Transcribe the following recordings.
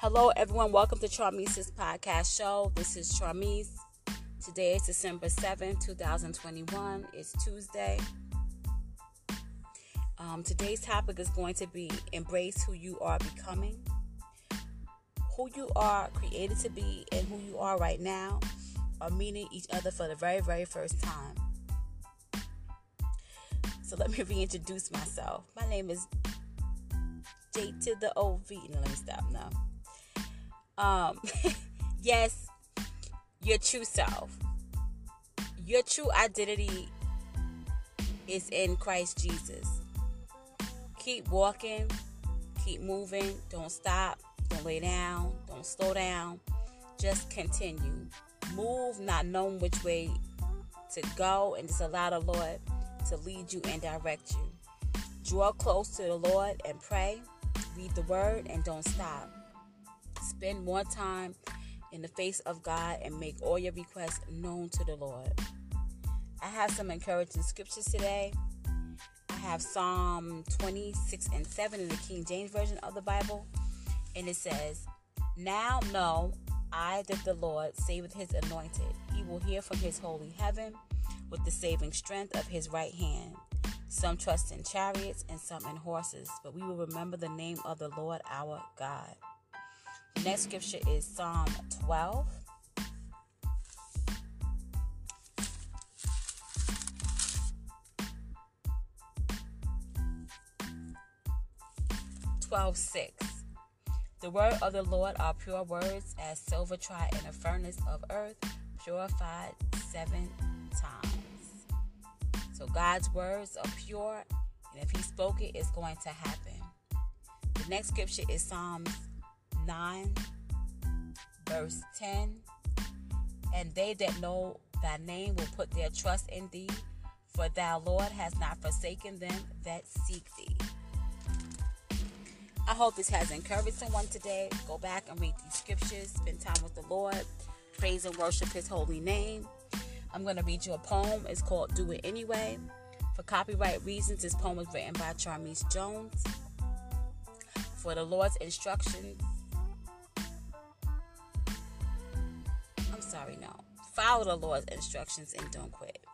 Hello, everyone. Welcome to Charmeece's podcast show. This is Charmeece. Today is December 7th, 2021. It's Tuesday. Um, today's topic is going to be embrace who you are becoming, who you are created to be, and who you are right now are meeting each other for the very, very first time. So let me reintroduce myself. My name is J to the OV. No, let me stop now. Um, yes, your true self. Your true identity is in Christ Jesus. Keep walking, keep moving, don't stop, don't lay down, don't slow down. Just continue. Move, not knowing which way to go, and just allow the Lord to lead you and direct you. Draw close to the Lord and pray. Read the word and don't stop. Spend more time in the face of God and make all your requests known to the Lord. I have some encouraging scriptures today. I have Psalm 26 and 7 in the King James Version of the Bible. And it says, Now know I that the Lord saveth his anointed. He will hear from his holy heaven with the saving strength of his right hand. Some trust in chariots and some in horses, but we will remember the name of the Lord our God. Next scripture is Psalm 12. Twelve six. The word of the Lord are pure words, as silver tried in a furnace of earth, purified seven times. So God's words are pure, and if He spoke it, it's going to happen. The next scripture is Psalms 9, verse 10. And they that know thy name will put their trust in thee, for thou, Lord, hast not forsaken them that seek thee. I hope this has encouraged someone today. Go back and read these scriptures, spend time with the Lord, praise and worship his holy name. I'm going to read you a poem. It's called Do It Anyway. For copyright reasons, this poem was written by Charmeece Jones. For the Lord's instructions, sorry, no. Follow the Lord's instructions and don't quit.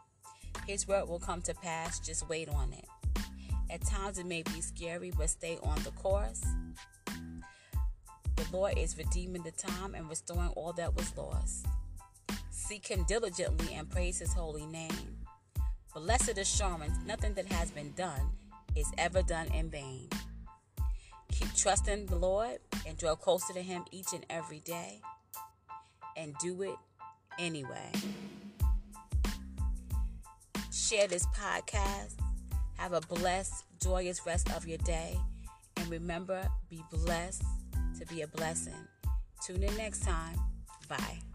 His word will come to pass, just wait on it. At times it may be scary, but stay on the course. The Lord is redeeming the time and restoring all that was lost. Seek Him diligently and praise His holy name. Blessed assurance, nothing that has been done is ever done in vain. Keep trusting the Lord and draw closer to Him each and every day. And do it anyway. Share this podcast. Have a blessed, joyous rest of your day. And remember, be blessed to be a blessing. Tune in next time. Bye.